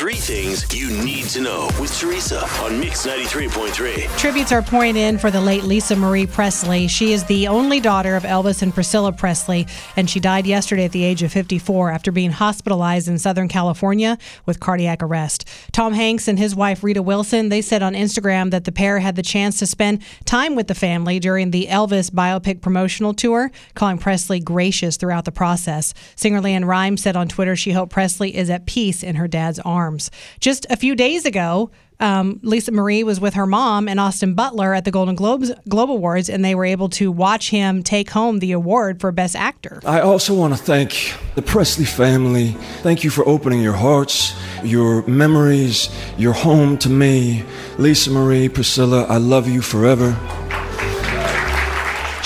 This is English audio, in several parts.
Three things you need to know with Teresa on Mix 93.3. Tributes are pouring in for the late Lisa Marie Presley. She is the only daughter of Elvis and Priscilla Presley, and she died yesterday at the age of 54 after being hospitalized in Southern California with cardiac arrest. Tom Hanks and his wife Rita Wilson, they said on Instagram that the pair had the chance to spend time with the family during the Elvis biopic promotional tour, calling Presley gracious throughout the process. Singer LeAnn Rimes said on Twitter she hoped Presley is at peace in her dad's arms. Just a few days ago, um, Lisa Marie was with her mom and Austin Butler at the Golden Globes Globe Awards, and they were able to watch him take home the award for Best Actor. I also want to thank the Presley family. Thank you for opening your hearts, your memories, your home to me. Lisa Marie, Priscilla, I love you forever.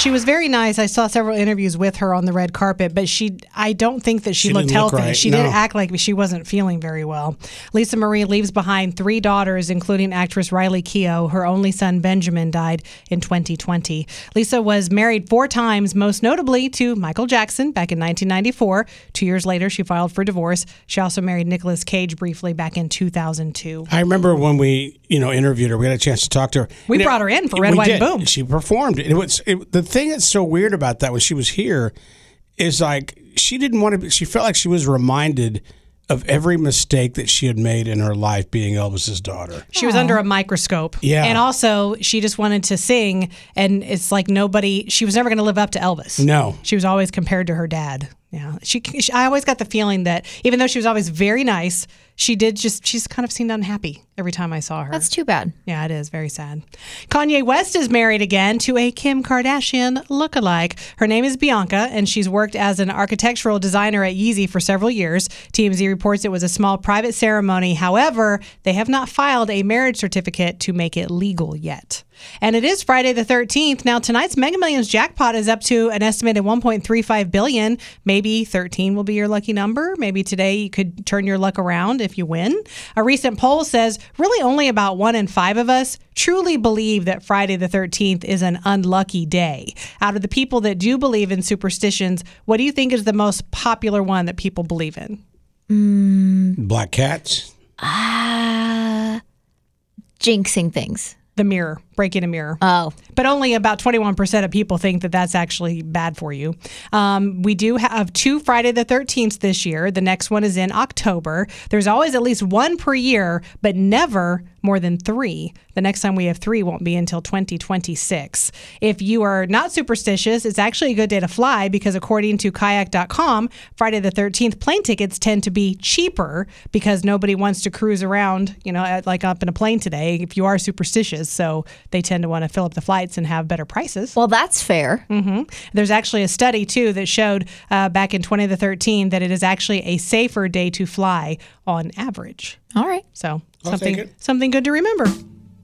She was very nice. I saw several interviews with her on the red carpet, but she I don't think that she, She looked didn't look healthy. right, She no. did act like she wasn't feeling very well. Lisa Marie leaves behind three daughters, including actress Riley Keough. Her only son Benjamin died in 2020. Lisa was married four times, most notably to Michael Jackson back in 1994. Two years later, she filed for divorce. She also married Nicolas Cage briefly back in 2002. I remember when we, you know, interviewed her. We had a chance to talk to her. We And it- brought her in for Red, White, did. and Boom. She performed. It was it, the thing that's so weird about that when she was here is like she didn't want to. Be, she felt like she was reminded of every mistake that she had made in her life being Elvis's daughter. She was under a microscope. Yeah. And also, she just wanted to sing, and it's like nobody, she was never going to live up to Elvis. No. She was always compared to her dad. Yeah. She, she, I always got the feeling that even though she was always very nice, she did just, she's kind of seemed unhappy every time I saw her. That's too bad. Yeah, it is very sad. Kanye West is married again to a Kim Kardashian lookalike. Her name is Bianca, and she's worked as an architectural designer at Yeezy for several years. TMZ reports it was a small private ceremony. However, they have not filed a marriage certificate to make it legal yet. And it is Friday the 13th. Now tonight's Mega Millions jackpot is up to an estimated 1.35 billion. Maybe 13 will be your lucky number. Maybe today you could turn your luck around if you win. A recent poll says really only about 1 in 5 of us truly believe that Friday the 13th is an unlucky day. Out of the people that do believe in superstitions, what do you think is the most popular one that people believe in? Black cats. Uh, jinxing things. The mirror, breaking a mirror. Oh, but only about 21% of people think that that's actually bad for you. Um, we do have two Friday the 13th this year. The next one is in October. There's always at least one per year, but never more than three. The next time we have three won't be until 2026. If you are not superstitious, it's actually a good day to fly because according to kayak.com, Friday the 13th plane tickets tend to be cheaper because nobody wants to cruise around, you know, like up in a plane today if you are superstitious. So they tend to want to fill up the flights and have better prices. well, that's fair. hmm There's actually a study too that showed uh, back in 2013 that it is actually a safer day to fly on average. All right. So I'll something something good to remember.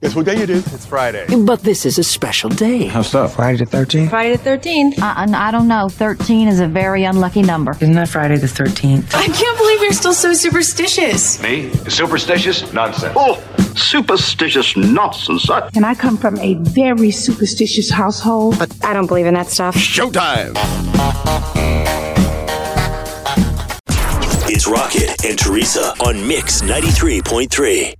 Guess what day it is? It's Friday. But this is a special day. How so? Friday the 13th? Friday the 13th. Uh, I don't know. 13 is a very unlucky number. Isn't that Friday the 13th? I can't believe you're still so superstitious. Me? Superstitious? Nonsense. Oh, superstitious nonsense. I- And I come from a very superstitious household. But I don't believe in that stuff. Showtime. It's Rocket and Teresa on Mix 93.3.